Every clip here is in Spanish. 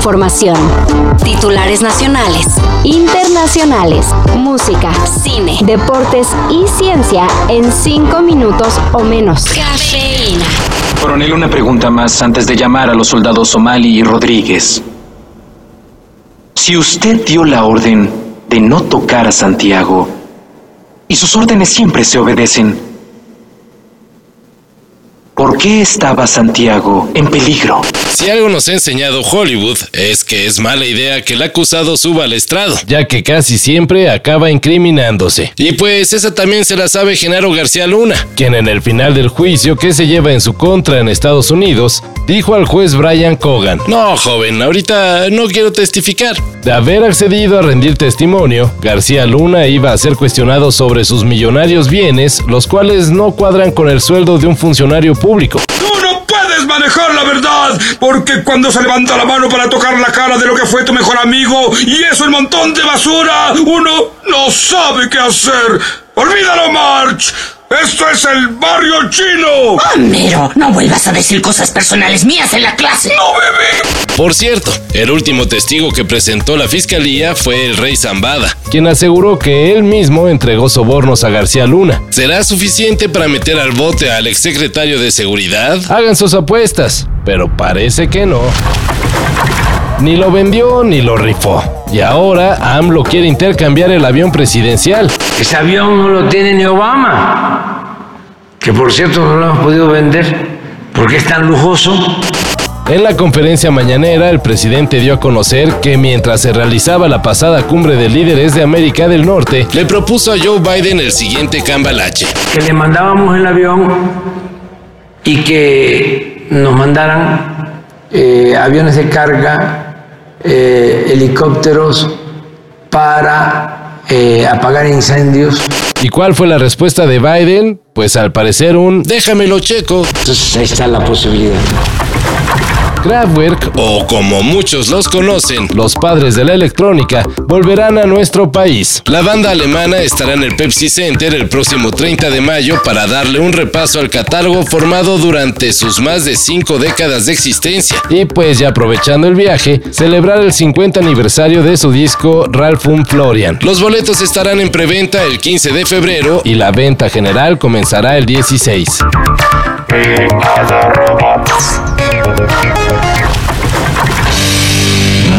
información. Titulares nacionales, internacionales, música, cine, deportes y ciencia en cinco minutos o menos. Cafeína. Coronel, una pregunta más antes de llamar a los soldados Somali y Rodríguez. Si usted dio la orden de no tocar a Santiago, y sus órdenes siempre se obedecen, ¿por qué estaba Santiago en peligro? Si algo nos ha enseñado Hollywood es que es mala idea que el acusado suba al estrado, ya que casi siempre acaba incriminándose. Y pues esa también se la sabe Genaro García Luna, quien en el final del juicio que se lleva en su contra en Estados Unidos, dijo al juez Brian Cogan, no joven, ahorita no quiero testificar. De haber accedido a rendir testimonio, García Luna iba a ser cuestionado sobre sus millonarios bienes, los cuales no cuadran con el sueldo de un funcionario público manejar la verdad, porque cuando se levanta la mano para tocar la cara de lo que fue tu mejor amigo y eso el montón de basura, uno no sabe qué hacer. Olvídalo, March. ¡Esto es el barrio chino! Homero, no vuelvas a decir cosas personales mías en la clase. ¡No, bebé! Por cierto, el último testigo que presentó la fiscalía fue el rey Zambada, quien aseguró que él mismo entregó sobornos a García Luna. ¿Será suficiente para meter al bote al exsecretario de Seguridad? Hagan sus apuestas, pero parece que no. Ni lo vendió ni lo rifó. Y ahora AMLO quiere intercambiar el avión presidencial. Ese avión no lo tiene ni Obama. Que por cierto no lo hemos podido vender porque es tan lujoso. En la conferencia mañanera, el presidente dio a conocer que mientras se realizaba la pasada cumbre de líderes de América del Norte, le propuso a Joe Biden el siguiente cambalache. Que le mandábamos el avión y que nos mandaran eh, aviones de carga eh, helicópteros para eh, apagar incendios. ¿Y cuál fue la respuesta de Biden? Pues al parecer un déjamelo checo. Entonces ahí está la posibilidad. Kraftwerk, o como muchos los conocen, los padres de la electrónica, volverán a nuestro país. La banda alemana estará en el Pepsi Center el próximo 30 de mayo para darle un repaso al catálogo formado durante sus más de cinco décadas de existencia. Y pues ya aprovechando el viaje, celebrar el 50 aniversario de su disco Ralphum Florian. Los boletos estarán en preventa el 15 de febrero y la venta general comenzará el 16.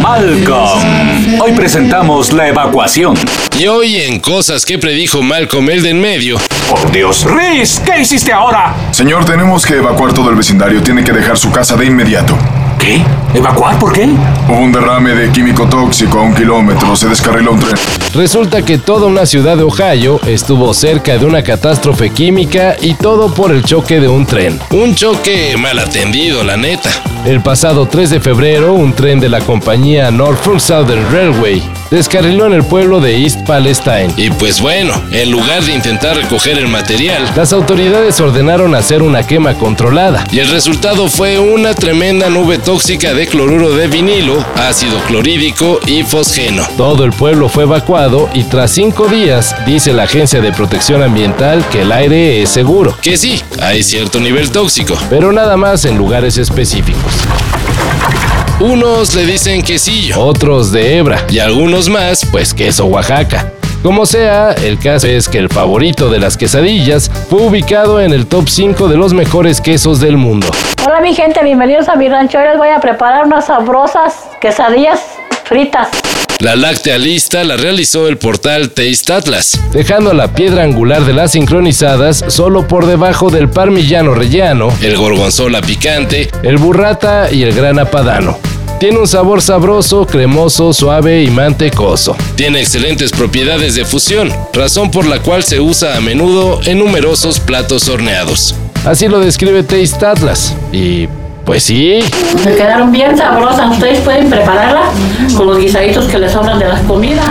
Malcolm. Hoy presentamos la evacuación. Y hoy en cosas que predijo Malcolm el de en medio. Por Dios, Riz, ¿qué hiciste ahora? Señor, tenemos que evacuar todo el vecindario. Tiene que dejar su casa de inmediato. ¿Qué? ¿Evacuar? ¿Por qué? Hubo un derrame de químico tóxico a un kilómetro. Se descarriló un tren. Resulta que toda una ciudad de Ohio estuvo cerca de una catástrofe química y todo por el choque de un tren. Un choque mal atendido, la neta. El pasado 3 de febrero, un tren de la compañía Norfolk Southern Railway descarriló en el pueblo de East Palestine. Y pues bueno, en lugar de intentar recoger el material, las autoridades ordenaron hacer una quema controlada. Y el resultado fue una tremenda nube tóxica de cloruro de vinilo, ácido clorhídrico y fosgeno. Todo el pueblo fue evacuado y tras cinco días, dice la Agencia de Protección Ambiental que el aire es seguro. Que sí, hay cierto nivel tóxico, pero nada más en lugares específicos. Unos le dicen quesillo, otros de hebra y algunos más, pues queso Oaxaca. Como sea, el caso es que el favorito de las quesadillas fue ubicado en el top 5 de los mejores quesos del mundo. Hola mi gente, bienvenidos a mi rancho. Hoy les voy a preparar unas sabrosas quesadillas fritas. La láctea lista la realizó el portal Taste Atlas, dejando la piedra angular de las sincronizadas solo por debajo del parmillano rellano, el gorgonzola picante, el burrata y el grana padano. Tiene un sabor sabroso, cremoso, suave y mantecoso. Tiene excelentes propiedades de fusión, razón por la cual se usa a menudo en numerosos platos horneados. Así lo describe Taste Atlas. Y pues sí. Me quedaron bien sabrosas. Ustedes pueden prepararla con los guisaditos que les sobran de las comidas.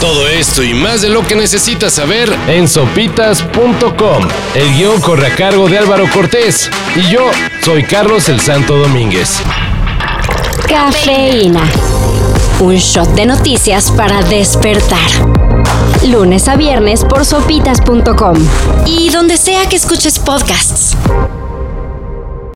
Todo esto y más de lo que necesitas saber en sopitas.com. El guion corre a cargo de Álvaro Cortés y yo soy Carlos el Santo Domínguez. Cafeína. Un shot de noticias para despertar. Lunes a viernes por sopitas.com. Y donde sea que escuches podcasts.